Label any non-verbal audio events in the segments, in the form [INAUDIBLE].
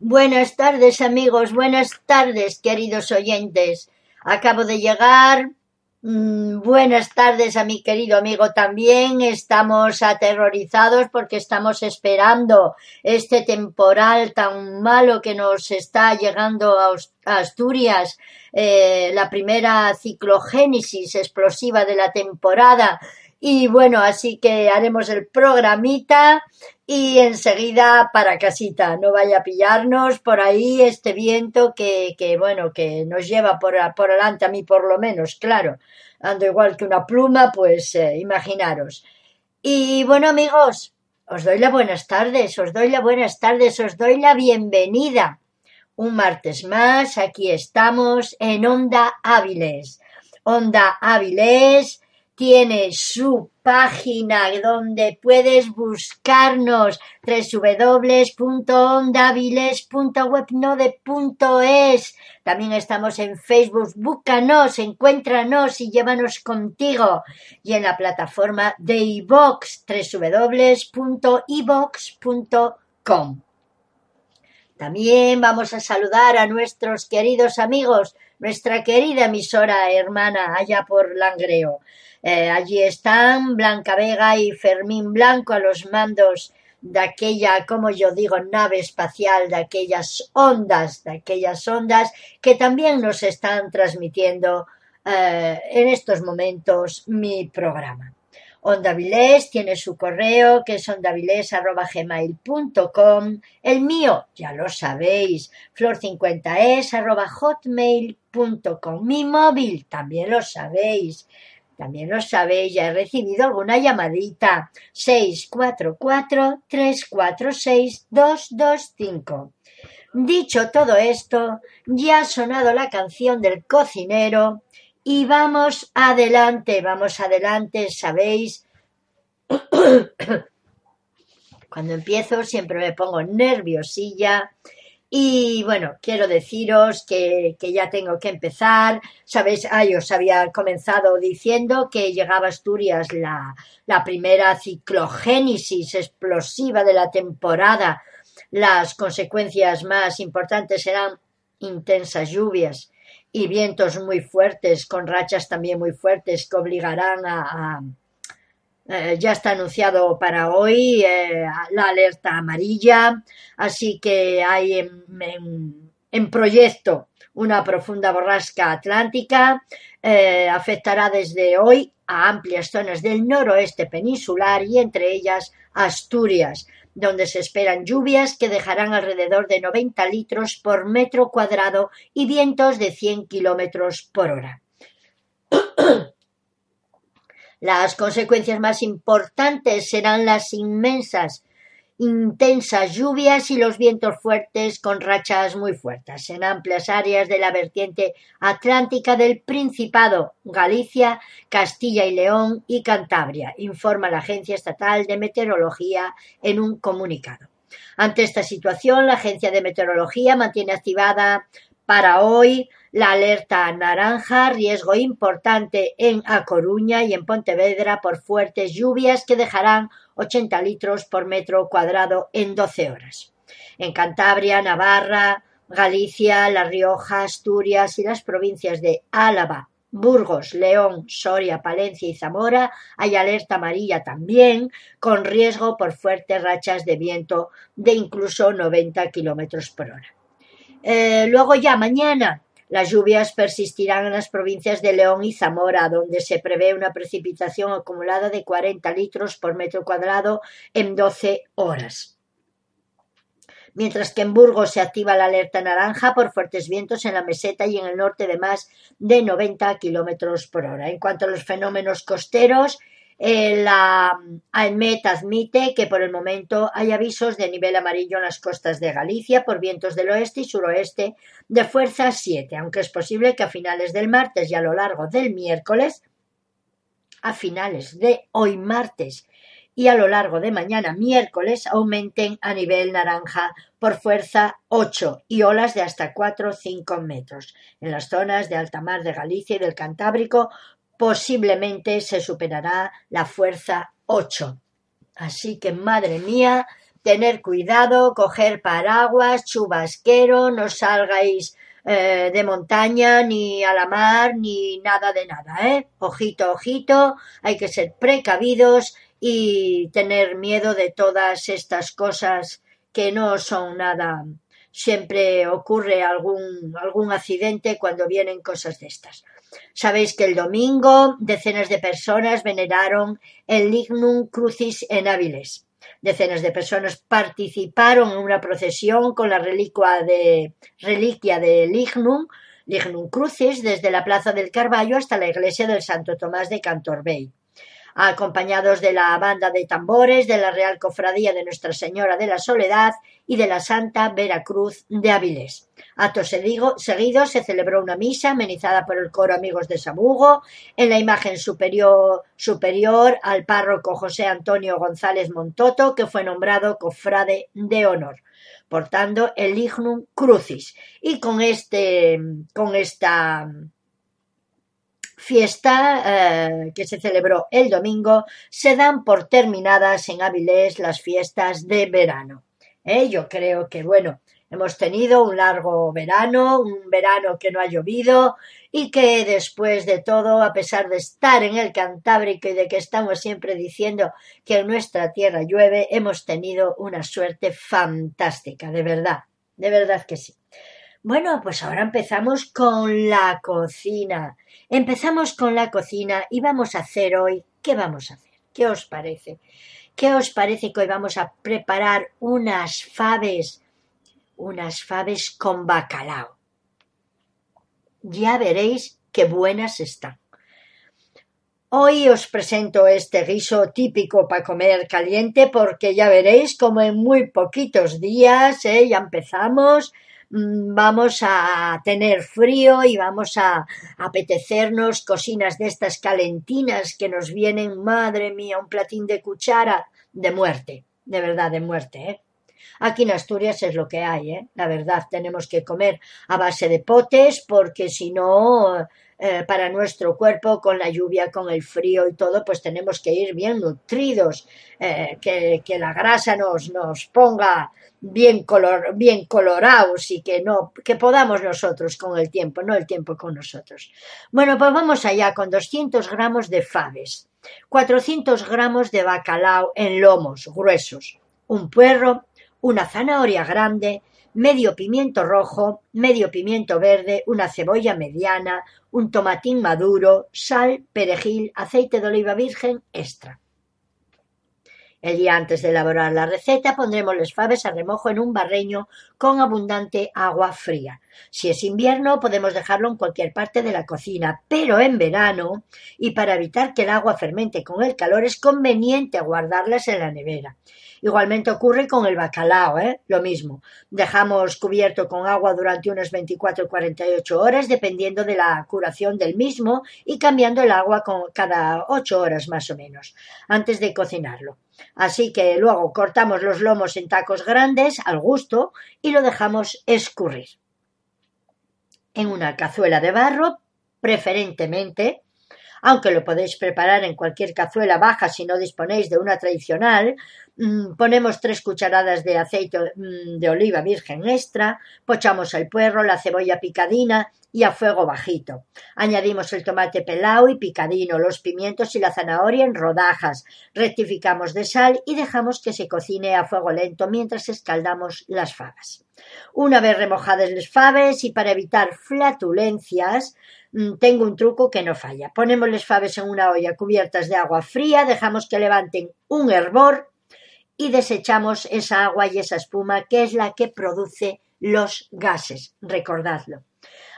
Buenas tardes amigos, buenas tardes queridos oyentes. Acabo de llegar. Mm, buenas tardes a mi querido amigo también. Estamos aterrorizados porque estamos esperando este temporal tan malo que nos está llegando a Asturias, eh, la primera ciclogénesis explosiva de la temporada y bueno, así que haremos el programita y enseguida para casita. No vaya a pillarnos por ahí este viento que, que bueno, que nos lleva por, por adelante, a mí por lo menos, claro. Ando igual que una pluma, pues eh, imaginaros. Y bueno, amigos, os doy las buenas tardes, os doy las buenas tardes, os doy la bienvenida. Un martes más, aquí estamos en Onda Áviles. Onda Áviles tiene su página donde puedes buscarnos www.ondaviles.webnode.es. También estamos en Facebook, búscanos, encuéntranos y llévanos contigo. Y en la plataforma de iVox, www.ivox.com. También vamos a saludar a nuestros queridos amigos, nuestra querida emisora hermana allá por Langreo. Eh, allí están Blanca Vega y Fermín Blanco a los mandos de aquella, como yo digo, nave espacial, de aquellas ondas, de aquellas ondas que también nos están transmitiendo eh, en estos momentos mi programa. Onda Vilés tiene su correo que es ondavilés.gmail.com El mío, ya lo sabéis, flor50es.hotmail.com Mi móvil, también lo sabéis, también lo sabéis, ya he recibido alguna llamadita. 644-346-225. Dicho todo esto, ya ha sonado la canción del cocinero y vamos adelante, vamos adelante, sabéis. [COUGHS] Cuando empiezo siempre me pongo nerviosilla y bueno, quiero deciros que, ya tengo que empezar. Sabéis, ay, os había comenzado diciendo que llegaba a Asturias la, la primera ciclogénesis explosiva de la temporada. Las consecuencias más importantes serán intensas lluvias y vientos muy fuertes, con rachas también muy fuertes que obligarán a eh, ya está anunciado para hoy eh, la alerta amarilla, así que hay en, proyecto una profunda borrasca atlántica. Eh, afectará desde hoy a amplias zonas del noroeste peninsular y entre ellas Asturias, donde se esperan lluvias que dejarán alrededor de 90 litros por metro cuadrado y vientos de 100 kilómetros por hora. Las consecuencias más importantes serán las inmensas, intensas lluvias y los vientos fuertes con rachas muy fuertes en amplias áreas de la vertiente atlántica del Principado, Galicia, Castilla y León y Cantabria, informa la Agencia Estatal de Meteorología en un comunicado. Ante esta situación, la Agencia de Meteorología mantiene activada para hoy la alerta naranja, riesgo importante en A Coruña y en Pontevedra por fuertes lluvias que dejarán 80 litros por metro cuadrado en 12 horas. En Cantabria, Navarra, Galicia, La Rioja, Asturias y las provincias de Álava, Burgos, León, Soria, Palencia y Zamora hay alerta amarilla también, con riesgo por fuertes rachas de viento de incluso 90 kilómetros por hora. Eh, luego ya mañana las lluvias persistirán en las provincias de León y Zamora, donde se prevé una precipitación acumulada de 40 litros por metro cuadrado en 12 horas. Mientras que en Burgos se activa la alerta naranja por fuertes vientos en la meseta y en el norte de más de 90 kilómetros por hora. En cuanto a los fenómenos costeros, la AEMET admite que por el momento hay avisos de nivel amarillo en las costas de Galicia por vientos del oeste y suroeste de fuerza 7, aunque es posible que a finales del martes y a lo largo del miércoles, a finales de hoy martes y a lo largo de mañana miércoles aumenten a nivel naranja por fuerza 8 y olas de hasta 4 o 5 metros. En las zonas de alta mar de Galicia y del Cantábrico posiblemente se superará la fuerza 8. Así que, madre mía, tener cuidado, coger paraguas, chubasquero, no salgáis eh, de montaña, ni a la mar, ni nada de nada, ¿eh? Ojito, ojito, hay que ser precavidos y tener miedo de todas estas cosas que no son nada. Siempre ocurre algún, algún accidente cuando vienen cosas de estas. Sabéis que el domingo decenas de personas veneraron el Lignum Crucis en Áviles. Decenas de personas participaron en una procesión con la reliquia de, reliquia de Lignum, Lignum Crucis, desde la Plaza del Carballo hasta la iglesia del Santo Tomás de Cantorbey acompañados de la banda de tambores de la Real Cofradía de Nuestra Señora de la Soledad y de la Santa Veracruz de Áviles. Acto seguido se celebró una misa amenizada por el coro Amigos de Sabugo en la imagen superior, superior al párroco José Antonio González Montoto, que fue nombrado cofrade de honor portando el Lignum Crucis. Y con este, con esta fiesta eh, que se celebró el domingo, se dan por terminadas en Avilés las fiestas de verano. ¿eh? Yo creo que, bueno, hemos tenido un largo verano, un verano que no ha llovido y que después de todo, a pesar de estar en el Cantábrico y de que estamos siempre diciendo que en nuestra tierra llueve, hemos tenido una suerte fantástica, de verdad, de verdad que sí. Bueno, pues ahora empezamos con la cocina. Empezamos con la cocina y vamos a hacer hoy, ¿qué vamos a hacer? ¿Qué os parece? ¿Qué os parece que hoy vamos a preparar unas faves, unas faves con bacalao? Ya veréis qué buenas están. Hoy os presento este guiso típico para comer caliente porque ya veréis como en muy poquitos días, ¿eh? ya empezamos, vamos a tener frío y vamos a apetecernos cocinas de estas calentinas que nos vienen, madre mía, un platín de cuchara de muerte, de verdad, de muerte, ¿eh? Aquí en Asturias es lo que hay, ¿eh? La verdad, tenemos que comer a base de potes porque si no, eh, para nuestro cuerpo, con la lluvia, con el frío y todo, pues tenemos que ir bien nutridos, eh, que, que, la grasa nos, nos ponga bien, color, bien colorados y que no, que podamos nosotros con el tiempo, no el tiempo con nosotros. Bueno, pues vamos allá con 200 gramos de faves, 400 gramos de bacalao en lomos gruesos, un puerro, una zanahoria grande, medio pimiento rojo, medio pimiento verde, una cebolla mediana, un tomatín maduro, sal, perejil, aceite de oliva virgen extra. El día antes de elaborar la receta pondremos las faves a remojo en un barreño con abundante agua fría. Si es invierno podemos dejarlo en cualquier parte de la cocina, pero en verano y para evitar que el agua fermente con el calor es conveniente guardarlas en la nevera. Igualmente ocurre con el bacalao, ¿eh? lo mismo. Dejamos cubierto con agua durante unas 24 o 48 horas, dependiendo de la curación del mismo, y cambiando el agua con cada 8 horas más o menos, antes de cocinarlo. Así que luego cortamos los lomos en tacos grandes al gusto y lo dejamos escurrir. En una cazuela de barro, preferentemente, aunque lo podéis preparar en cualquier cazuela baja si no disponéis de una tradicional, ponemos tres cucharadas de aceite mm, de oliva virgen extra, pochamos el puerro, la cebolla picadina y a fuego bajito. Añadimos el tomate pelao y picadino, los pimientos y la zanahoria en rodajas, rectificamos de sal y dejamos que se cocine a fuego lento mientras escaldamos las faves. Una vez remojadas las faves y para evitar flatulencias, Mm, tengo un truco que no falla. Ponemos las faves en una olla cubiertas de agua fría, dejamos que levanten un hervor y desechamos esa agua y esa espuma que es la que produce los gases, recordadlo.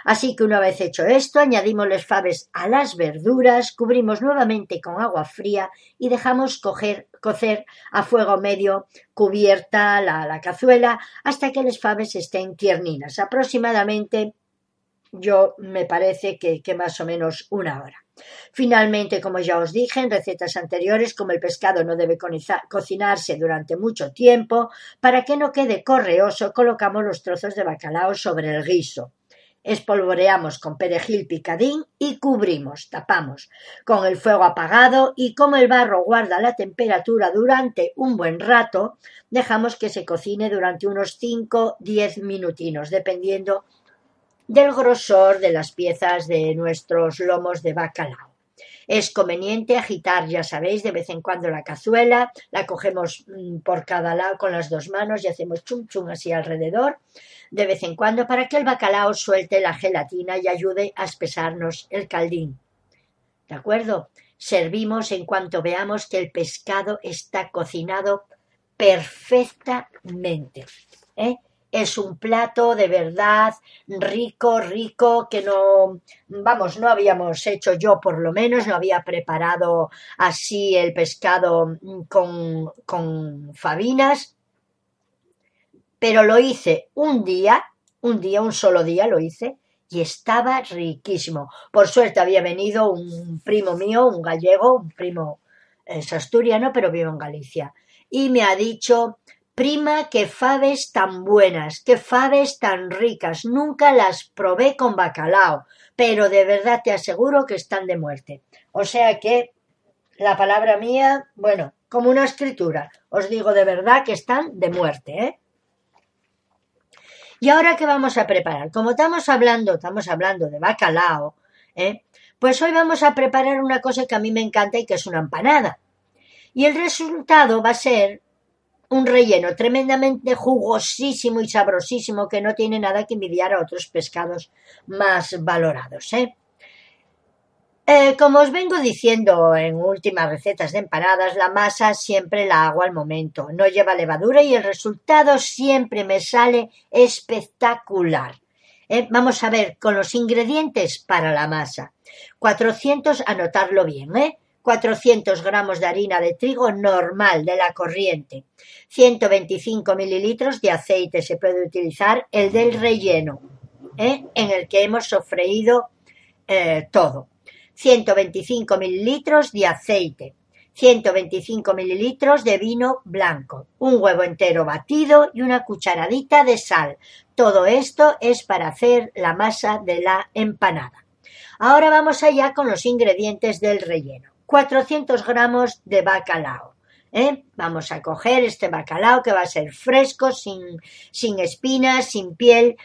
Así que una vez hecho esto, añadimos las faves a las verduras, cubrimos nuevamente con agua fría y dejamos cocer a fuego medio cubierta la, la cazuela hasta que las faves estén tierninas, aproximadamente yo me parece que, que, más o menos una hora. Finalmente, como ya os dije en recetas anteriores, como el pescado no debe cocinarse durante mucho tiempo, para que no quede correoso, colocamos los trozos de bacalao sobre el guiso. Espolvoreamos con perejil picadín y cubrimos, tapamos, con el fuego apagado y como el barro guarda la temperatura durante un buen rato, dejamos que se cocine durante unos 5-10 minutinos, dependiendo del grosor de las piezas de nuestros lomos de bacalao. Es conveniente agitar, ya sabéis, de vez en cuando la cazuela, la cogemos mm, por cada lado con las dos manos y hacemos chum chum así alrededor, de vez en cuando para que el bacalao suelte la gelatina y ayude a espesarnos el caldín. ¿De acuerdo? Servimos en cuanto veamos que el pescado está cocinado perfectamente. ¿eh? Es un plato de verdad rico, rico, que no, vamos, no habíamos hecho yo por lo menos, no había preparado así el pescado con, con fabinas, pero lo hice un día, un día, un solo día lo hice, y estaba riquísimo. Por suerte había venido un primo mío, un gallego, un primo es asturiano, pero vivo en Galicia, y me ha dicho Prima, qué faves tan buenas, qué faves tan ricas. Nunca las probé con bacalao, pero de verdad te aseguro que están de muerte. O sea que la palabra mía, bueno, como una escritura, os digo de verdad que están de muerte, ¿eh? Y ahora qué vamos a preparar, como estamos hablando, estamos hablando de bacalao, ¿eh? Pues hoy vamos a preparar una cosa que a mí me encanta y que es una empanada. Y el resultado va a ser un relleno tremendamente jugosísimo y sabrosísimo que no tiene nada que envidiar a otros pescados más valorados. ¿eh? Eh, como os vengo diciendo en últimas recetas de empanadas, la masa siempre la hago al momento, no lleva levadura y el resultado siempre me sale espectacular. ¿eh? Vamos a ver con los ingredientes para la masa. 400, anotarlo bien, ¿eh? 400 gramos de harina de trigo normal de la corriente, 125 mililitros de aceite, se puede utilizar el del relleno, ¿eh? en el que hemos sofreído eh, todo, 125 mililitros de aceite, 125 mililitros de vino blanco, un huevo entero batido y una cucharadita de sal. Todo esto es para hacer la masa de la empanada. Ahora vamos allá con los ingredientes del relleno. 400 gramos de bacalao. ¿eh? Vamos a coger este bacalao que va a ser fresco, sin, sin espinas, sin piel.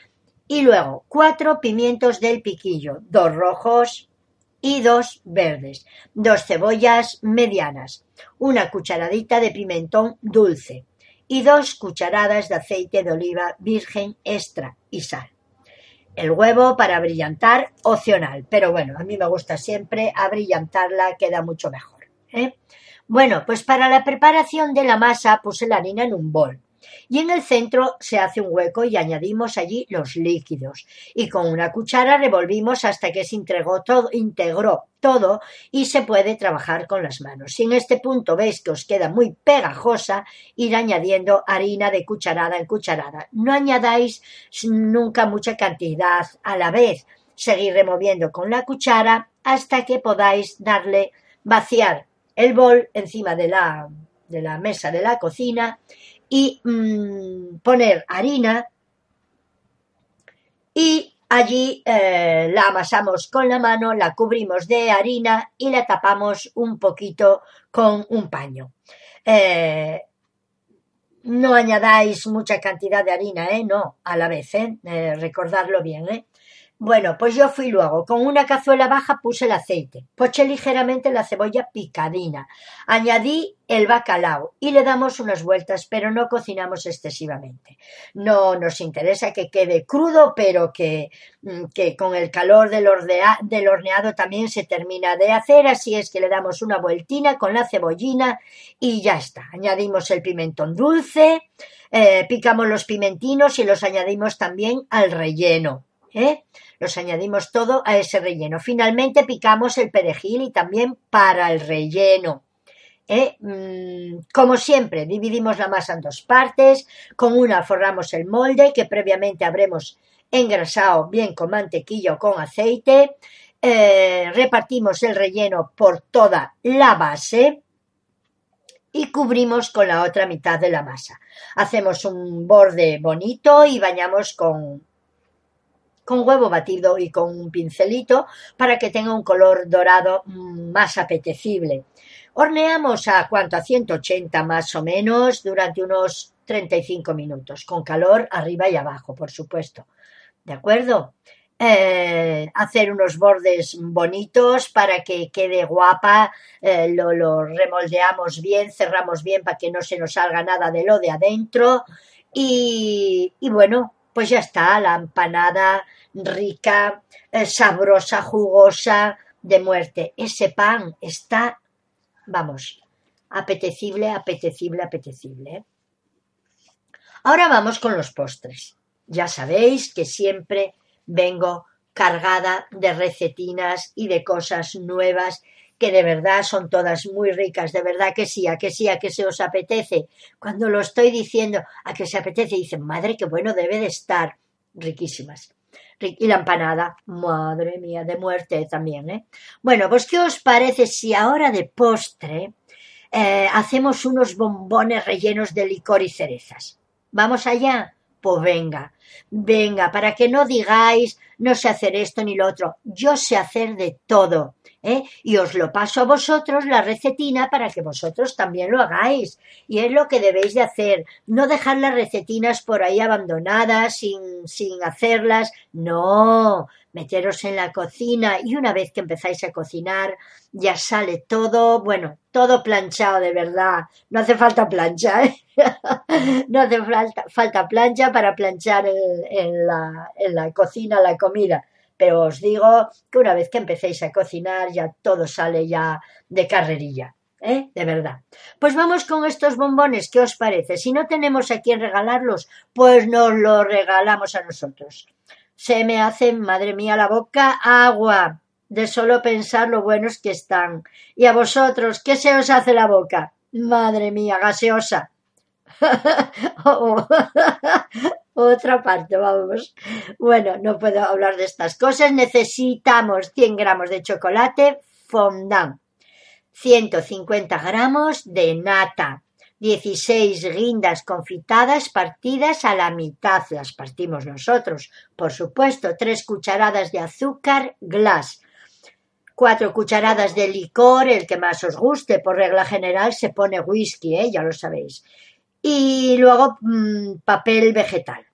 Y luego cuatro pimientos del piquillo, dos rojos y dos verdes, dos cebollas medianas, una cucharadita de pimentón dulce y dos cucharadas de aceite de oliva virgen extra y sal. El huevo para brillantar, opcional, pero bueno, a mí me gusta siempre abrillantarla, queda mucho mejor. ¿eh? Bueno, pues para la preparación de la masa puse la harina en un bol y en el centro se hace un hueco y añadimos allí los líquidos y con una cuchara revolvimos hasta que se integró todo, integró todo y se puede trabajar con las manos. Si en este punto veis que os queda muy pegajosa, ir añadiendo harina de cucharada en cucharada. No añadáis nunca mucha cantidad a la vez. Seguir removiendo con la cuchara hasta que podáis darle vaciar el bol encima de la, de la mesa de la cocina y mm, poner harina y allí eh, la amasamos con la mano, la cubrimos de harina y la tapamos un poquito con un paño. Eh, no añadáis mucha cantidad de harina, ¿eh? No, a la vez, ¿eh? eh recordarlo bien, ¿eh? Bueno, pues yo fui luego, con una cazuela baja puse el aceite, poché ligeramente la cebolla picadina, añadí el bacalao y le damos unas vueltas, pero no cocinamos excesivamente. No nos interesa que quede crudo, pero que, mm, que con el calor del, horneado también se termina de hacer, así es que le damos una vueltina con la cebollina y ya está. Añadimos el pimentón dulce, eh, picamos los pimentinos y los añadimos también al relleno. ¿eh? Los añadimos todo a ese relleno. Finalmente picamos el perejil y también para el relleno. ¿eh? Mm, como siempre, dividimos la masa en dos partes. Con una forramos el molde que previamente habremos engrasado bien con mantequilla o con aceite. Eh, repartimos el relleno por toda la base y cubrimos con la otra mitad de la masa. Hacemos un borde bonito y bañamos con con huevo batido y con un pincelito para que tenga un color dorado más apetecible. Horneamos a cuánto, a 180 más o menos durante unos 35 minutos, con calor arriba y abajo, por supuesto. ¿De acuerdo? Eh, hacer unos bordes bonitos para que quede guapa, eh, lo, remoldeamos bien, cerramos bien para que no se nos salga nada de lo de adentro y, bueno, pues ya está, la empanada rica, eh, sabrosa, jugosa, de muerte. Ese pan está, vamos, apetecible, apetecible, apetecible. Ahora vamos con los postres. Ya sabéis que siempre vengo cargada de recetinas y de cosas nuevas que de verdad son todas muy ricas, de verdad que sí, a que sí, a que se os apetece. Cuando lo estoy diciendo, a que se apetece, dicen, madre, qué bueno debe de estar, riquísimas. Y la empanada, madre mía, de muerte también, ¿eh? Bueno, pues ¿qué os parece si ahora de postre eh, hacemos unos bombones rellenos de licor y cerezas? ¿Vamos allá? Pues venga, venga, para que no digáis, no sé hacer esto ni lo otro, yo sé hacer de todo. ¿Eh? Y os lo paso a vosotros la recetina para que vosotros también lo hagáis. Y es lo que debéis de hacer. No dejar las recetinas por ahí abandonadas, sin, sin hacerlas. No, meteros en la cocina y una vez que empezáis a cocinar ya sale todo, bueno, todo planchado de verdad. No hace falta plancha, ¿eh? [LAUGHS] no hace falta, falta plancha para planchar en, la, en la cocina la comida. Pero os digo que una vez que empecéis a cocinar ya todo sale ya de carrerilla. ¿Eh? De verdad. Pues vamos con estos bombones, ¿qué os parece? Si no tenemos a quién regalarlos, pues nos los regalamos a nosotros se me hace, madre mía, la boca agua de solo pensar lo buenos que están. Y a vosotros, ¿qué se os hace la boca? Madre mía, gaseosa. [LAUGHS] Otra parte, vamos. Bueno, no puedo hablar de estas cosas. Necesitamos 100 gramos de chocolate fondant, 150 gramos de nata, 16 guindas confitadas partidas a la mitad, las partimos nosotros, por supuesto, 3 cucharadas de azúcar glass, 4 cucharadas de licor, el que más os guste, por regla general se pone whisky, ¿eh? ya lo sabéis, y luego mm, papel vegetal.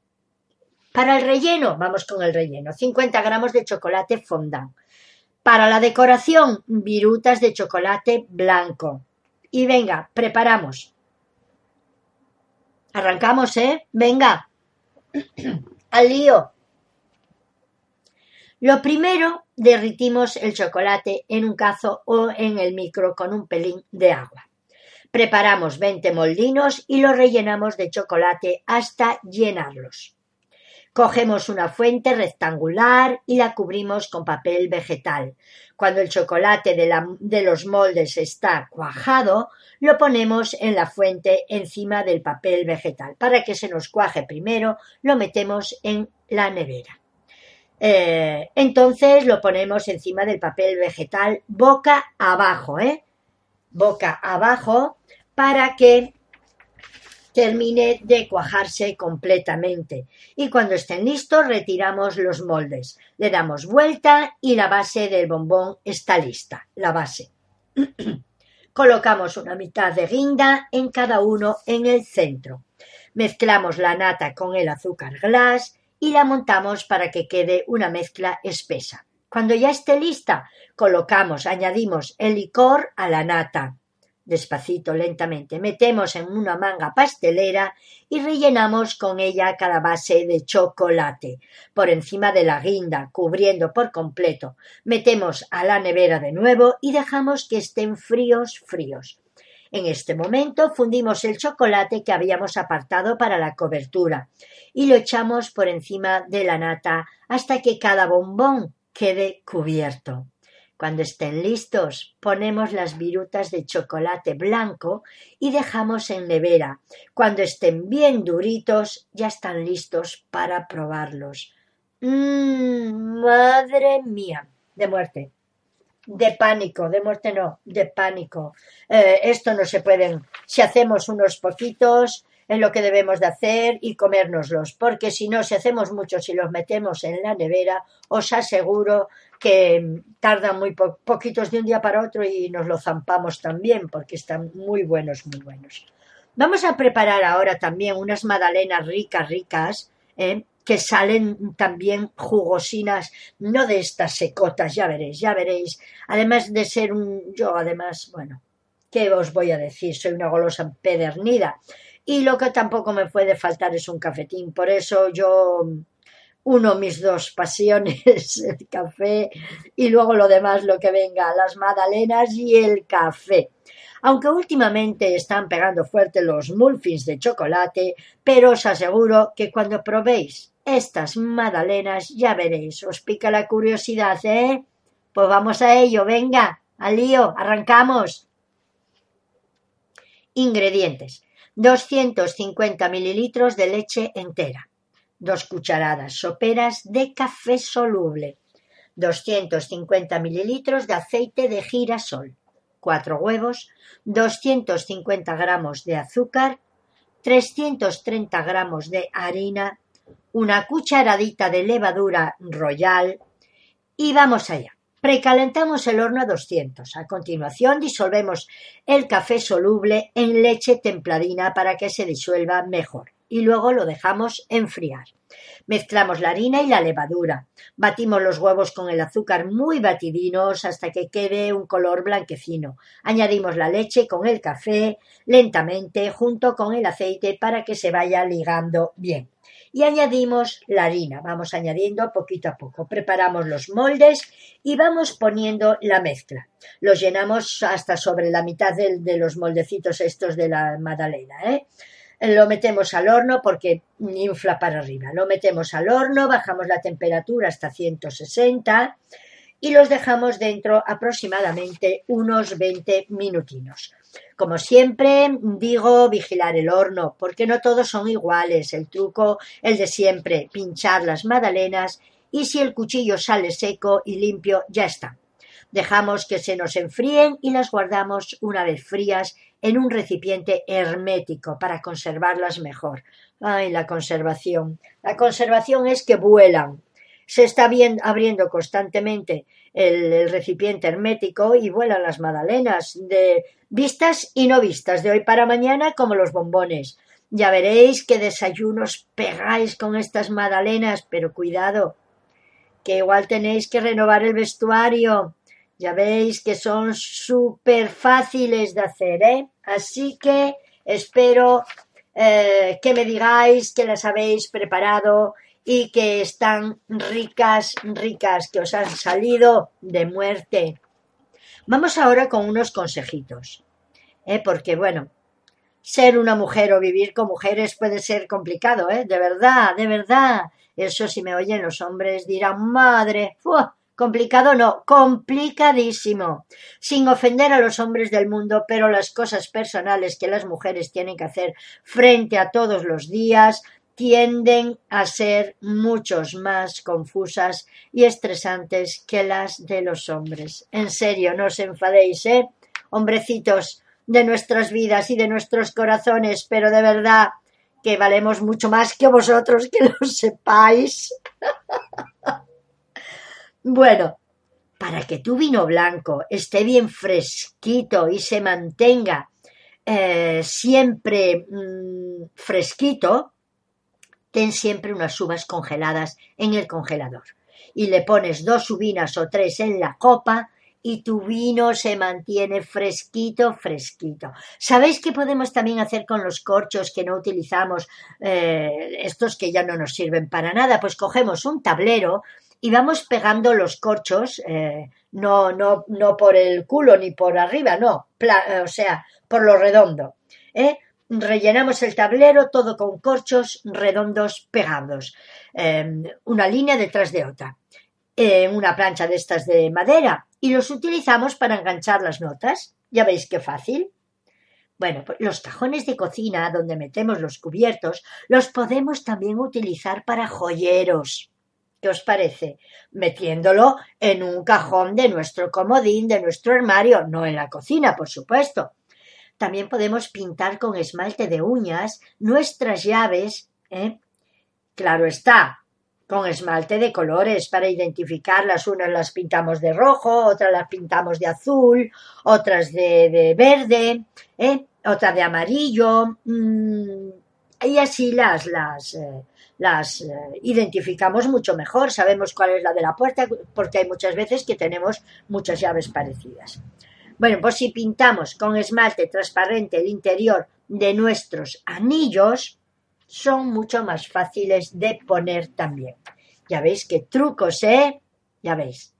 Para el relleno, vamos con el relleno, 50 gramos de chocolate fondant. Para la decoración, virutas de chocolate blanco. Y venga, preparamos Arrancamos, ¿eh? Venga. [CLEARS THROAT] Al lío. Lo primero, derritimos el chocolate en un cazo o en el micro con un pelín de agua. Preparamos 20 moldinos y los rellenamos de chocolate hasta llenarlos. Cogemos una fuente rectangular y la cubrimos con papel vegetal. Cuando el chocolate de, los moldes está cuajado, lo ponemos en la fuente encima del papel vegetal. Para que se nos cuaje primero, lo metemos en la nevera. Eh, entonces lo ponemos encima del papel vegetal boca abajo, ¿eh? Boca abajo para que termine de cuajarse completamente. Y cuando estén listos, retiramos los moldes. Le damos vuelta y la base del bombón está lista. La base. [CLEARS THROAT] Colocamos una mitad de guinda en cada uno en el centro. Mezclamos la nata con el azúcar glass y la montamos para que quede una mezcla espesa. Cuando ya esté lista, colocamos, añadimos el licor a la nata despacito, lentamente. Metemos en una manga pastelera y rellenamos con ella cada base de chocolate por encima de la guinda, cubriendo por completo. Metemos a la nevera de nuevo y dejamos que estén fríos, fríos. En este momento fundimos el chocolate que habíamos apartado para la cobertura y lo echamos por encima de la nata hasta que cada bombón quede cubierto. Cuando estén listos, ponemos las virutas de chocolate blanco y dejamos en nevera. Cuando estén bien duritos, ya están listos para probarlos. Mmm, madre mía, de muerte. De pánico, de muerte no, de pánico. Eh, esto no se pueden. Si hacemos unos poquitos, es lo que debemos de hacer y comérnoslos, porque si no, si hacemos muchos y los metemos en la nevera, os aseguro que tardan muy poquitos de un día para otro y nos lo zampamos también, porque están muy buenos, muy buenos. Vamos a preparar ahora también unas magdalenas ricas, ricas, ¿eh? que salen también jugosinas, no de estas secotas, ya veréis, ya veréis. Además de ser un, yo además, bueno, ¿qué os voy a decir? Soy una golosa empedernida. Y lo que tampoco me puede faltar es un cafetín. Por eso yo uno mis dos [LAUGHS] pasiones, el café y luego lo demás, lo que venga, las magdalenas y el café. Aunque últimamente están pegando fuerte los muffins de chocolate, pero os aseguro que cuando probéis estas magdalenas ya veréis, os pica la curiosidad, ¿eh? Pues vamos a ello, venga, al lío, arrancamos. Ingredientes. 250 mililitros de leche entera, 2 cucharadas soperas de café soluble, 250 mililitros de aceite de girasol, 4 huevos, 250 gramos de azúcar, 330 gramos de harina, una cucharadita de levadura royal y vamos allá. Precalentamos el horno a 200. A continuación disolvemos el café soluble en leche templadina para que se disuelva mejor y luego lo dejamos enfriar. Mezclamos la harina y la levadura. Batimos los huevos con el azúcar muy batidinos hasta que quede un color blanquecino. Añadimos la leche con el café lentamente junto con el aceite para que se vaya ligando bien y añadimos la harina. Vamos añadiendo poquito a poco. Preparamos los moldes y vamos poniendo la mezcla. Los llenamos hasta sobre la mitad de, los moldecitos estos de la magdalena. ¿eh? Lo metemos al horno porque infla para arriba. Lo metemos al horno, bajamos la temperatura hasta 160 y los dejamos dentro aproximadamente unos 20 minutinos. Como siempre digo, vigilar el horno, porque no todos son iguales. El truco, el de siempre, pinchar las magdalenas y si el cuchillo sale seco y limpio, ya está. Dejamos que se nos enfríen y las guardamos una vez frías en un recipiente hermético para conservarlas mejor. Ay, la conservación. La conservación es que vuelan. Se está bien, abriendo constantemente el, recipiente hermético y vuelan las magdalenas de vistas y no vistas, de hoy para mañana como los bombones. Ya veréis qué desayunos pegáis con estas magdalenas, pero cuidado, que igual tenéis que renovar el vestuario. Ya veis que son súper fáciles de hacer, ¿eh? Así que espero eh, que me digáis que las habéis preparado y que están ricas, ricas, que os han salido de muerte. Vamos ahora con unos consejitos, ¿eh? porque bueno, ser una mujer o vivir con mujeres puede ser complicado, ¿eh? de verdad, de verdad. Eso si me oyen los hombres dirán, madre, complicado no, complicadísimo. Sin ofender a los hombres del mundo, pero las cosas personales que las mujeres tienen que hacer frente a todos los días, tienden a ser muchos más confusas y estresantes que las de los hombres. En serio, no os enfadéis, ¿eh? Hombrecitos de nuestras vidas y de nuestros corazones, pero de verdad que valemos mucho más que vosotros, que lo sepáis. [LAUGHS] bueno, para que tu vino blanco esté bien fresquito y se mantenga eh, siempre mm, fresquito, ten siempre unas uvas congeladas en el congelador y le pones dos uvinas o tres en la copa y tu vino se mantiene fresquito, fresquito. ¿Sabéis qué podemos también hacer con los corchos que no utilizamos, eh, estos que ya no nos sirven para nada? Pues cogemos un tablero y vamos pegando los corchos, eh, no, no, no por el culo ni por arriba, no, o sea, por lo redondo. ¿eh? Rellenamos el tablero todo con corchos redondos pegados, em, una línea detrás de otra, en una plancha de estas de madera y los utilizamos para enganchar las notas. Ya veis qué fácil. Bueno, pues los cajones de cocina donde metemos los cubiertos los podemos también utilizar para joyeros. ¿Qué os parece? Metiéndolo en un cajón de nuestro comodín, de nuestro armario, no en la cocina, por supuesto. También podemos pintar con esmalte de uñas nuestras llaves, ¿eh? claro está, con esmalte de colores para identificarlas. Unas las pintamos de rojo, otras las pintamos de azul, otras de, verde, ¿eh? otras de amarillo. Mm, y así las, las, eh, las eh, identificamos mucho mejor, sabemos cuál es la de la puerta, porque hay muchas veces que tenemos muchas llaves parecidas. Bueno, pues si pintamos con esmalte transparente el interior de nuestros anillos, son mucho más fáciles de poner también. Ya veis qué trucos, ¿eh? Ya veis.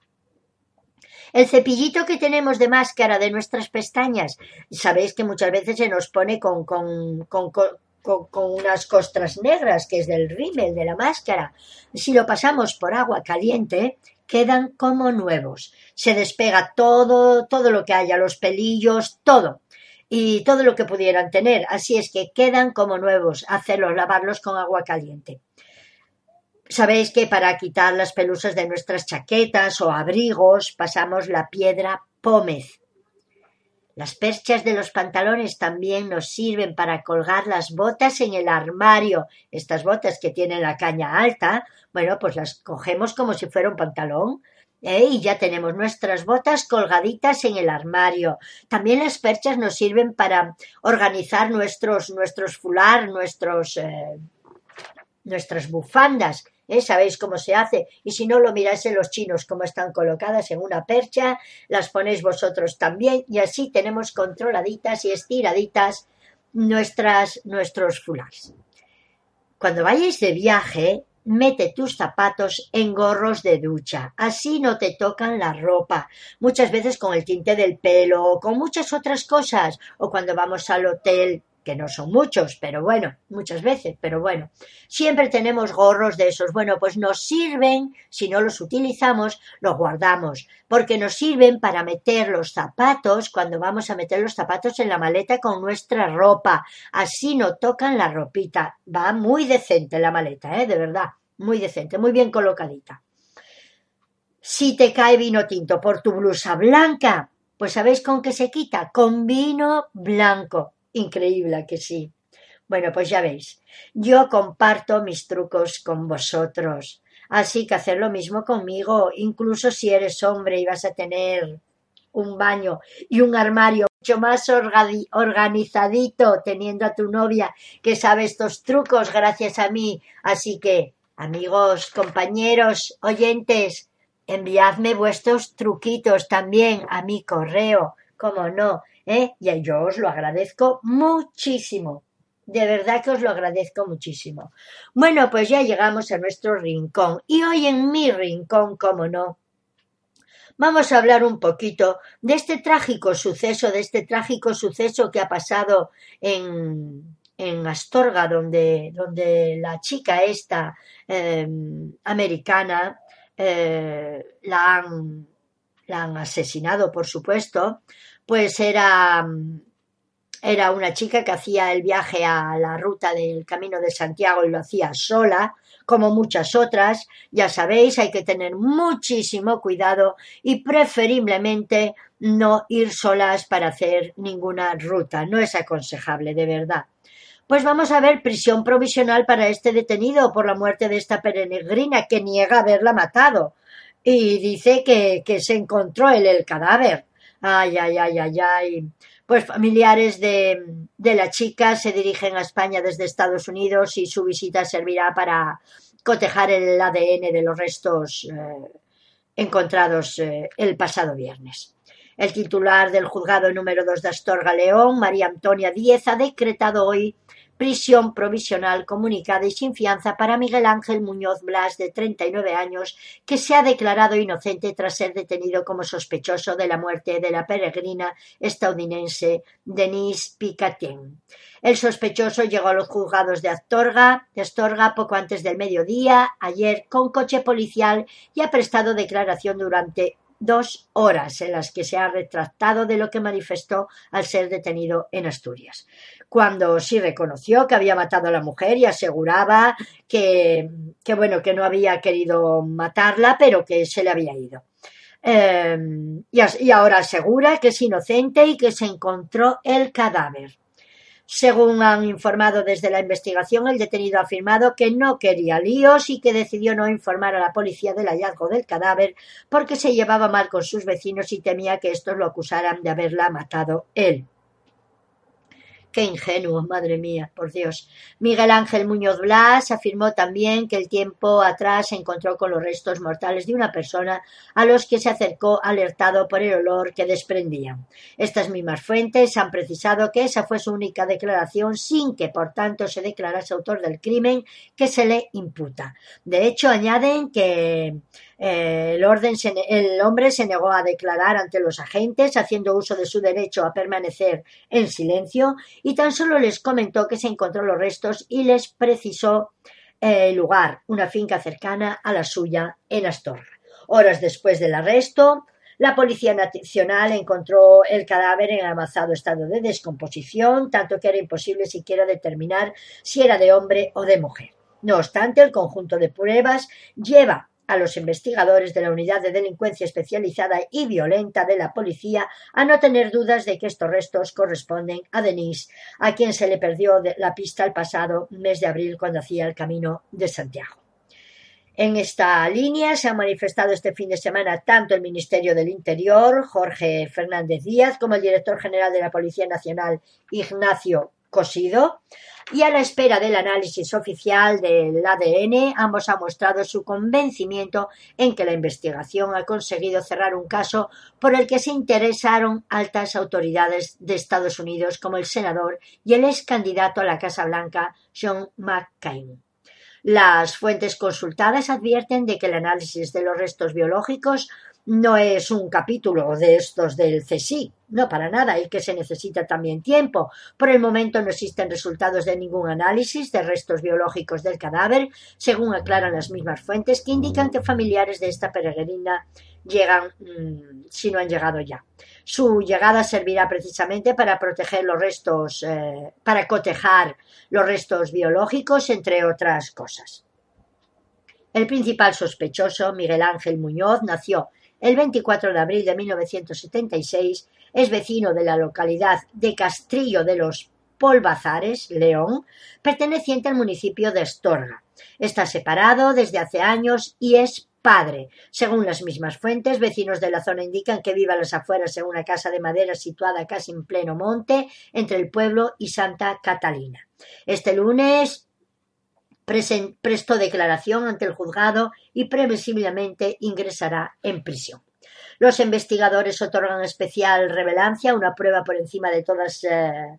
El cepillito que tenemos de máscara de nuestras pestañas, sabéis que muchas veces se nos pone con, con, con, con, unas costras negras, que es del rímel, de la máscara. Si lo pasamos por agua caliente, quedan como nuevos. Se despega todo, todo lo que haya, los pelillos, todo. Y todo lo que pudieran tener. Así es que quedan como nuevos. Hacerlos, lavarlos con agua caliente. Sabéis que para quitar las pelusas de nuestras chaquetas o abrigos pasamos la piedra pómez las perchas de los pantalones también nos sirven para colgar las botas en el armario. Estas botas que tienen la caña alta, bueno, pues las cogemos como si fuera un pantalón. ¿eh? Y ya tenemos nuestras botas colgaditas en el armario. También las perchas nos sirven para organizar nuestros, nuestros fular, nuestros, eh, nuestras bufandas ¿eh? Sabéis cómo se hace. Y si no, lo miráis en los chinos, cómo están colocadas en una percha, las ponéis vosotros también, y así tenemos controladitas y estiraditas nuestras, nuestros fulars. Cuando vayáis de viaje, mete tus zapatos en gorros de ducha, así no te tocan la ropa, muchas veces con el tinte del pelo o con muchas otras cosas, o cuando vamos al hotel que no son muchos, pero bueno, muchas veces, pero bueno, siempre tenemos gorros de esos. Bueno, pues nos sirven, si no los utilizamos, los guardamos, porque nos sirven para meter los zapatos cuando vamos a meter los zapatos en la maleta con nuestra ropa. Así no tocan la ropita. Va muy decente la maleta, ¿eh? De verdad, muy decente, muy bien colocadita. Si te cae vino tinto por tu blusa blanca, pues ¿sabéis con qué se quita? Con vino blanco increíble que sí. Bueno, pues ya veis, yo comparto mis trucos con vosotros. Así que hacer lo mismo conmigo, incluso si eres hombre y vas a tener un baño y un armario mucho más organizadito teniendo a tu novia que sabe estos trucos gracias a mí. Así que, amigos, compañeros, oyentes, enviadme vuestros truquitos también a mi correo, como no, ¿eh? Y yo os lo agradezco muchísimo. De verdad que os lo agradezco muchísimo. Bueno, pues ya llegamos a nuestro rincón. Y hoy en mi rincón, como no, vamos a hablar un poquito de este trágico suceso, de este trágico suceso que ha pasado en, en Astorga, donde, donde la chica esta em, americana eh, la, han, la han asesinado, por supuesto, pues era, era una chica que hacía el viaje a la ruta del Camino de Santiago y lo hacía sola, como muchas otras. Ya sabéis, hay que tener muchísimo cuidado y preferiblemente no ir solas para hacer ninguna ruta. No es aconsejable, de verdad. Pues vamos a ver prisión provisional para este detenido por la muerte de esta peregrina que niega haberla matado y dice que, que se encontró él el cadáver. Ay, ay, ay, ay, ay. Pues familiares de, de la chica se dirigen a España desde Estados Unidos y su visita servirá para cotejar el ADN de los restos eh, encontrados eh, el pasado viernes. El titular del juzgado número 2 de Astorga León, María Antonia Díez, ha decretado hoy prisión provisional comunicada y sin fianza para Miguel Ángel Muñoz Blas, de 39 años, que se ha declarado inocente tras ser detenido como sospechoso de la muerte de la peregrina estadounidense Denise Picatin. El sospechoso llegó a los juzgados de Astorga, de Astorga poco antes del mediodía, ayer, con coche policial y ha prestado declaración durante dos horas en las que se ha retractado de lo que manifestó al ser detenido en Asturias. Cuando sí reconoció que había matado a la mujer y aseguraba que, que bueno, que no había querido matarla, pero que se le había ido. Em, y, ahora asegura que es inocente y que se encontró el cadáver. Según han informado desde la investigación, el detenido ha afirmado que no quería líos y que decidió no informar a la policía del hallazgo del cadáver porque se llevaba mal con sus vecinos y temía que estos lo acusaran de haberla matado él. Qué ingenuo, madre mía, por Dios. Miguel Ángel Muñoz Blas afirmó también que el tiempo atrás se encontró con los restos mortales de una persona a los que se acercó alertado por el olor que desprendían. Estas mismas fuentes han precisado que esa fue su única declaración sin que, por tanto, se declarase autor del crimen que se le imputa. De hecho, añaden que eh, el, hombre se negó a declarar ante los agentes, haciendo uso de su derecho a permanecer en silencio, y tan solo les comentó que se encontró los restos y les precisó el lugar, una finca cercana a la suya en Astorga. Horas después del arresto, la Policía Nacional encontró el cadáver en avanzado estado de descomposición, tanto que era imposible siquiera determinar si era de hombre o de mujer. No obstante, el conjunto de pruebas lleva a los investigadores de la Unidad de Delincuencia Especializada y Violenta de la Policía a no tener dudas de que estos restos corresponden a Denise, a quien se le perdió la pista el pasado mes de abril cuando hacía el camino de Santiago. En esta línea se ha manifestado este fin de semana tanto el Ministerio del Interior, Jorge Fernández Díaz, como el director general de la Policía Nacional, Ignacio Cosido, y a la espera del análisis oficial del ADN, ambos han mostrado su convencimiento en que la investigación ha conseguido cerrar un caso por el que se interesaron altas autoridades de Estados Unidos como el senador y el ex candidato a la Casa Blanca John McCain. Las fuentes consultadas advierten de que el análisis de los restos biológicos no es un capítulo de estos del CSI, no para nada, y que se necesita también tiempo. Por el momento no existen resultados de ningún análisis de restos biológicos del cadáver, según aclaran las mismas fuentes que indican que familiares de esta peregrina llegan mm, si no han llegado ya. Su llegada servirá precisamente para proteger los restos, eh, para cotejar los restos biológicos, entre otras cosas. El principal sospechoso, Miguel Ángel Muñoz, nació el 24 de abril de 1976 es vecino de la localidad de Castrillo de los Polvazares, León, perteneciente al municipio de Estorga. Está separado desde hace años y es padre. Según las mismas fuentes, vecinos de la zona indican que vive a las afueras en una casa de madera situada casi en pleno monte entre el pueblo y Santa Catalina. Este lunes prestó declaración ante el juzgado y previsiblemente ingresará en prisión. Los investigadores otorgan especial relevancia, una prueba por encima de todas. Eh,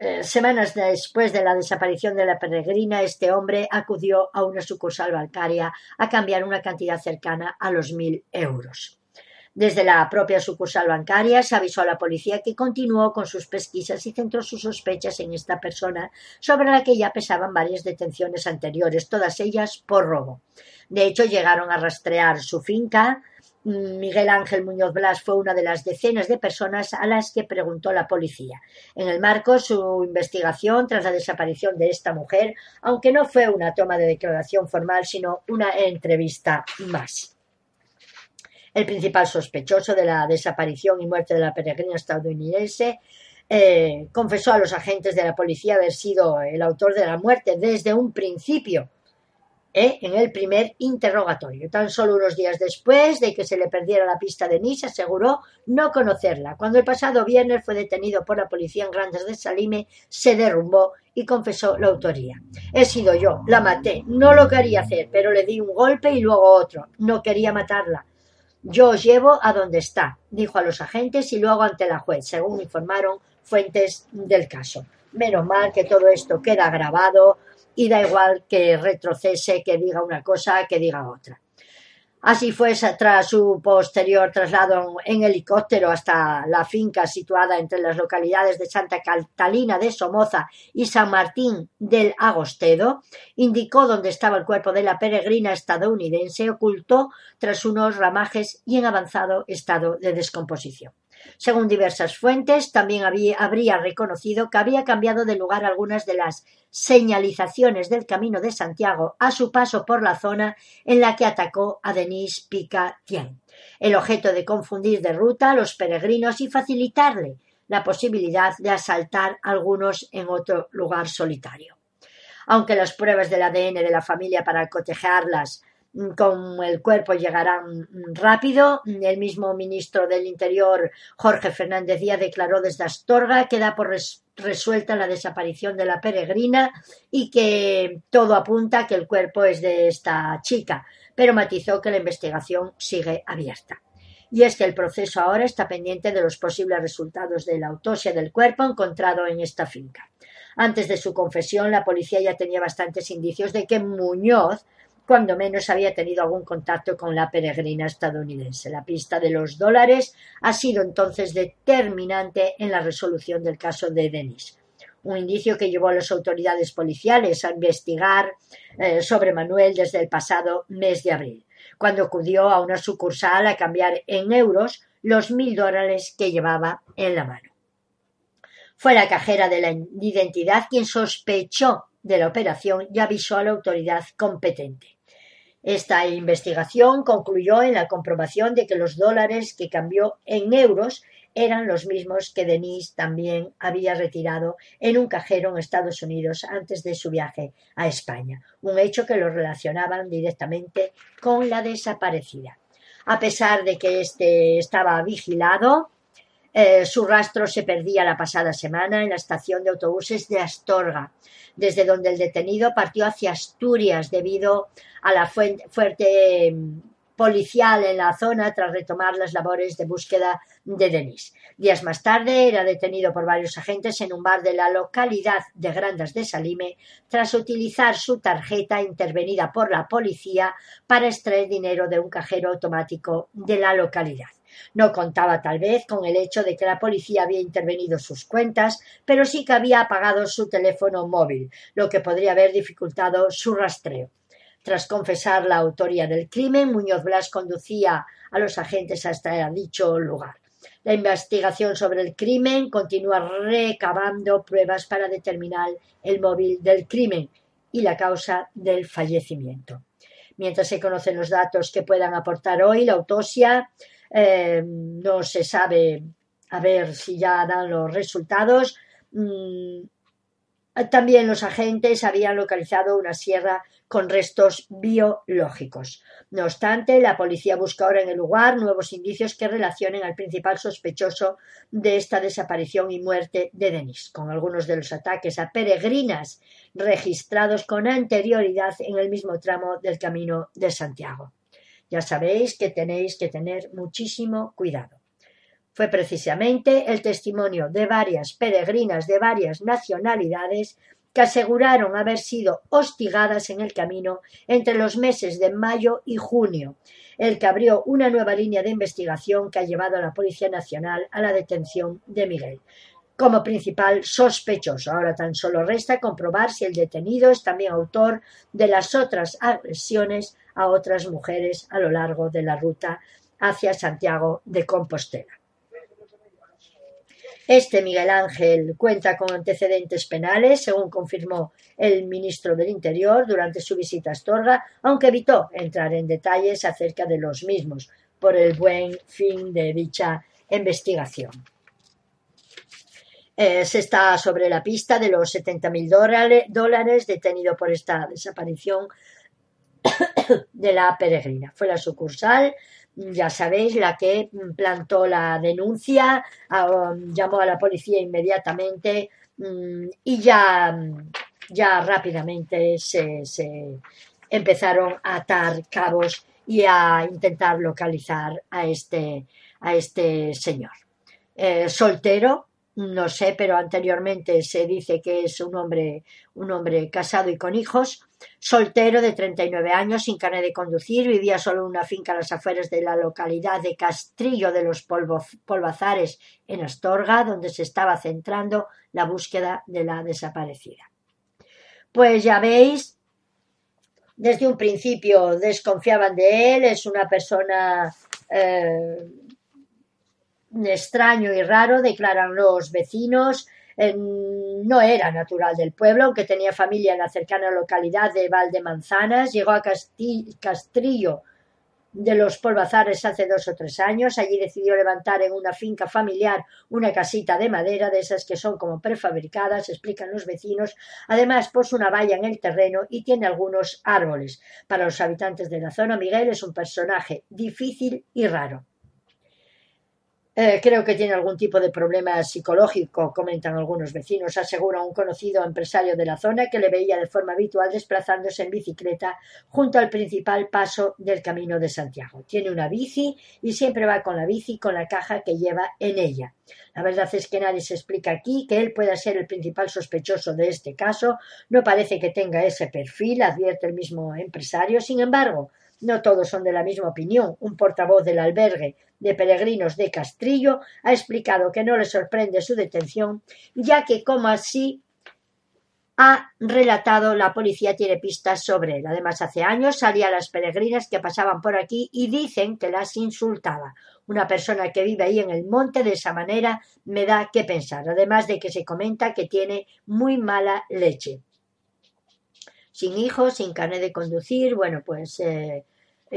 eh, semanas después de la desaparición de la peregrina, este hombre acudió a una sucursal bancaria a cambiar una cantidad cercana a los mil euros. Desde la propia sucursal bancaria se avisó a la policía que continuó con sus pesquisas y centró sus sospechas en esta persona, sobre la que ya pesaban varias detenciones anteriores, todas ellas por robo. De hecho, llegaron a rastrear su finca. Miguel Ángel Muñoz Blas fue una de las decenas de personas a las que preguntó la policía. En el marco su investigación tras la desaparición de esta mujer, aunque no fue una toma de declaración formal, sino una entrevista más. El principal sospechoso de la desaparición y muerte de la peregrina estadounidense eh, confesó a los agentes de la policía haber sido el autor de la muerte desde un principio, eh, en el primer interrogatorio. Tan solo unos días después de que se le perdiera la pista de Nice, aseguró no conocerla. Cuando el pasado viernes fue detenido por la policía en Grandes de Salime, se derrumbó y confesó la autoría. He sido yo, la maté, no lo quería hacer, pero le di un golpe y luego otro. No quería matarla. Yo os llevo a donde está, dijo a los agentes y luego ante la juez, según informaron fuentes del caso. Menos mal que todo esto queda grabado y da igual que retrocese, que diga una cosa, que diga otra. Así fue tras su posterior traslado en helicóptero hasta la finca situada entre las localidades de Santa Catalina de Somoza y San Martín del Agostedo, indicó dónde estaba el cuerpo de la peregrina estadounidense, ocultó tras unos ramajes y en avanzado estado de descomposición. Según diversas fuentes, también habría reconocido que había cambiado de lugar algunas de las señalizaciones del Camino de Santiago a su paso por la zona en la que atacó a Denis Picatien, el objeto de confundir de ruta a los peregrinos y facilitarle la posibilidad de asaltar algunos en otro lugar solitario. Aunque las pruebas del ADN de la familia para cotejarlas con el cuerpo llegarán rápido. El mismo ministro del Interior, Jorge Fernández Díaz, declaró desde Astorga que da por resuelta la desaparición de la peregrina y que todo apunta que el cuerpo es de esta chica, pero matizó que la investigación sigue abierta. Y es que el proceso ahora está pendiente de los posibles resultados de la autopsia del cuerpo encontrado en esta finca. Antes de su confesión, la policía ya tenía bastantes indicios de que Muñoz cuando menos había tenido algún contacto con la peregrina estadounidense. La pista de los dólares ha sido entonces determinante en la resolución del caso de Denis. Un indicio que llevó a las autoridades policiales a investigar eh, sobre Manuel desde el pasado mes de abril, cuando acudió a una sucursal a cambiar en euros los mil dólares que llevaba en la mano. Fue la cajera de la identidad quien sospechó de la operación y avisó a la autoridad competente. Esta investigación concluyó en la comprobación de que los dólares que cambió en euros eran los mismos que Denise también había retirado en un cajero en Estados Unidos antes de su viaje a España, un hecho que lo relacionaban directamente con la desaparecida. A pesar de que éste estaba vigilado, eh, su rastro se perdía la pasada semana en la estación de autobuses de Astorga, desde donde el detenido partió hacia Asturias debido a la fuerte mm, policial en la zona tras retomar las labores de búsqueda de Denis. Días más tarde era detenido por varios agentes en un bar de la localidad de Grandas de Salime tras utilizar su tarjeta intervenida por la policía para extraer dinero de un cajero automático de la localidad. No contaba tal vez con el hecho de que la policía había intervenido sus cuentas, pero sí que había apagado su teléfono móvil, lo que podría haber dificultado su rastreo. Tras confesar la autoría del crimen, Muñoz Blas conducía a los agentes hasta dicho lugar. La investigación sobre el crimen continúa recabando pruebas para determinar el móvil del crimen y la causa del fallecimiento. Mientras se conocen los datos que puedan aportar hoy la autopsia, eh, no se sabe a ver si ya dan los resultados. Mm, también los agentes habían localizado una sierra con restos biológicos. No obstante, la policía busca ahora en el lugar nuevos indicios que relacionen al principal sospechoso de esta desaparición y muerte de Denis, con algunos de los ataques a peregrinas registrados con anterioridad en el mismo tramo del Camino de Santiago. Ya sabéis que tenéis que tener muchísimo cuidado. Fue precisamente el testimonio de varias peregrinas de varias nacionalidades que aseguraron haber sido hostigadas en el camino entre los meses de mayo y junio, el que abrió una nueva línea de investigación que ha llevado a la Policía Nacional a la detención de Miguel como principal sospechoso. Ahora tan solo resta comprobar si el detenido es también autor de las otras agresiones a otras mujeres a lo largo de la ruta hacia Santiago de Compostela. Este Miguel Ángel cuenta con antecedentes penales, según confirmó el ministro del Interior durante su visita a Astorga, aunque evitó entrar en detalles acerca de los mismos por el buen fin de dicha investigación. Eh, se está sobre la pista de los 70.000 dólares detenido por esta desaparición de la peregrina. Fue la sucursal, ya sabéis, la que plantó la denuncia, llamó a la policía inmediatamente mm, y ya, ya rápidamente se, empezaron a atar cabos y a intentar localizar a este, a este señor. Eh, soltero, no sé, pero anteriormente se dice que es un hombre, un hombre casado y con hijos, soltero de 39 años, sin carne de conducir, vivía solo en una finca a las afueras de la localidad de Castrillo de los Polvazares, en Astorga, donde se estaba centrando la búsqueda de la desaparecida. Pues ya veis, desde un principio desconfiaban de él, es una persona eh, extraño y raro, declaran los vecinos. No era natural del pueblo, aunque tenía familia en la cercana localidad de Valdemanzanas. Llegó a Castrillo de los Polvazares hace dos o tres años. Allí decidió levantar en una finca familiar una casita de madera, de esas que son como prefabricadas, explican los vecinos. Además, puso una valla en el terreno y tiene algunos árboles. Para los habitantes de la zona, Miguel es un personaje difícil y raro. Eh, creo que tiene algún tipo de problema psicológico, comentan algunos vecinos, asegura un conocido empresario de la zona que le veía de forma habitual desplazándose en bicicleta junto al principal paso del Camino de Santiago. Tiene una bici y siempre va con la bici con la caja que lleva en ella. La verdad es que nadie se explica aquí que él pueda ser el principal sospechoso de este caso. No parece que tenga ese perfil, advierte el mismo empresario. Sin embargo, no todos son de la misma opinión. Un portavoz del albergue de peregrinos de Castrillo ha explicado que no le sorprende su detención, ya que, como así ha relatado, la policía tiene pistas sobre él. Además, hace años salía a las peregrinas que pasaban por aquí y dicen que las insultaba. Una persona que vive ahí en el monte de esa manera me da que pensar, además de que se comenta que tiene muy mala leche sin hijos, sin carnet de conducir, bueno, pues eh,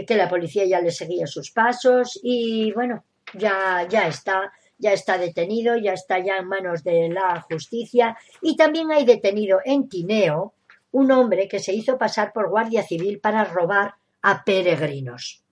que la policía ya le seguía sus pasos y bueno, ya, ya está, ya está detenido, ya está ya en manos de la justicia y también hay detenido en Tineo un hombre que se hizo pasar por guardia civil para robar a peregrinos.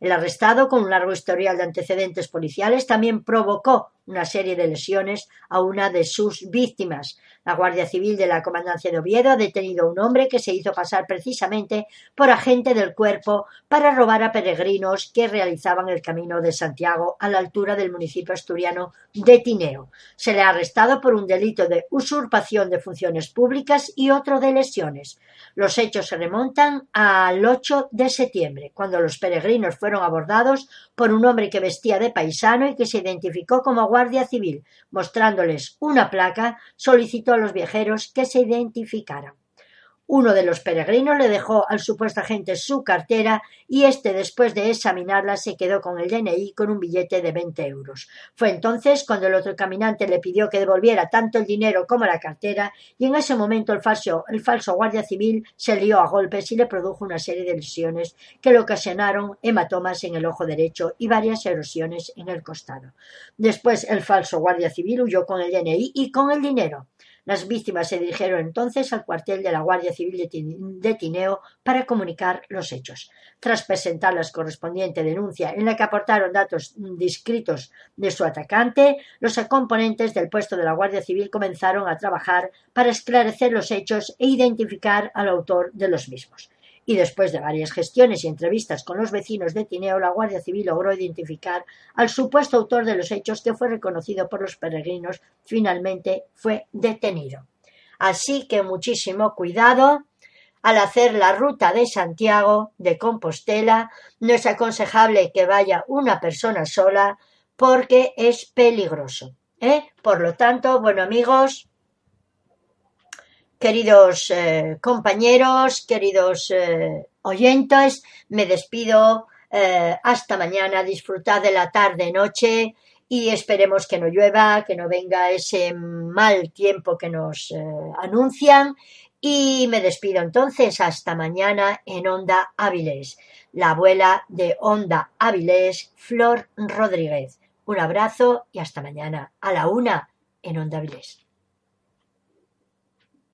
El arrestado, con un largo historial de antecedentes policiales, también provocó una serie de lesiones a una de sus víctimas. La Guardia Civil de la Comandancia de Oviedo ha detenido a un hombre que se hizo pasar precisamente por agente del cuerpo para robar a peregrinos que realizaban el camino de Santiago a la altura del municipio asturiano de Tineo. Se le ha arrestado por un delito de usurpación de funciones públicas y otro de lesiones. Los hechos se remontan al 8 de septiembre, cuando los peregrinos fueron abordados por un hombre que vestía de paisano y que se identificó como Guardia Civil. Mostrándoles una placa, solicitó a los viajeros que se identificaran. Uno de los peregrinos le dejó al supuesto agente su cartera y éste, después de examinarla, se quedó con el DNI con un billete de 20 euros. Fue entonces cuando el otro caminante le pidió que devolviera tanto el dinero como la cartera y en ese momento el falso, el falso guardia civil se lió a golpes y le produjo una serie de lesiones que le ocasionaron hematomas en el ojo derecho y varias erosiones en el costado. Después el falso guardia civil huyó con el DNI y con el dinero. Las víctimas se dirigieron entonces al cuartel de la Guardia Civil de Tineo para comunicar los hechos. Tras presentar la correspondiente denuncia en la que aportaron datos descritos de su atacante, los componentes del puesto de la Guardia Civil comenzaron a trabajar para esclarecer los hechos e identificar al autor de los mismos y después de varias gestiones y entrevistas con los vecinos de Tineo, la Guardia Civil logró identificar al supuesto autor de los hechos que fue reconocido por los peregrinos, finalmente fue detenido. Así que muchísimo cuidado al hacer la ruta de Santiago de Compostela, no es aconsejable que vaya una persona sola porque es peligroso. ¿eh? Por lo tanto, bueno amigos, Queridos eh, compañeros, queridos eh, oyentes, me despido eh, hasta mañana. Disfrutad de la tarde-noche y esperemos que no llueva, que no venga ese mal tiempo que nos anuncian. Y me despido entonces hasta mañana en Onda Áviles, la abuela de Onda Áviles, Flor Rodríguez. Un abrazo y hasta mañana a la una en Onda Áviles.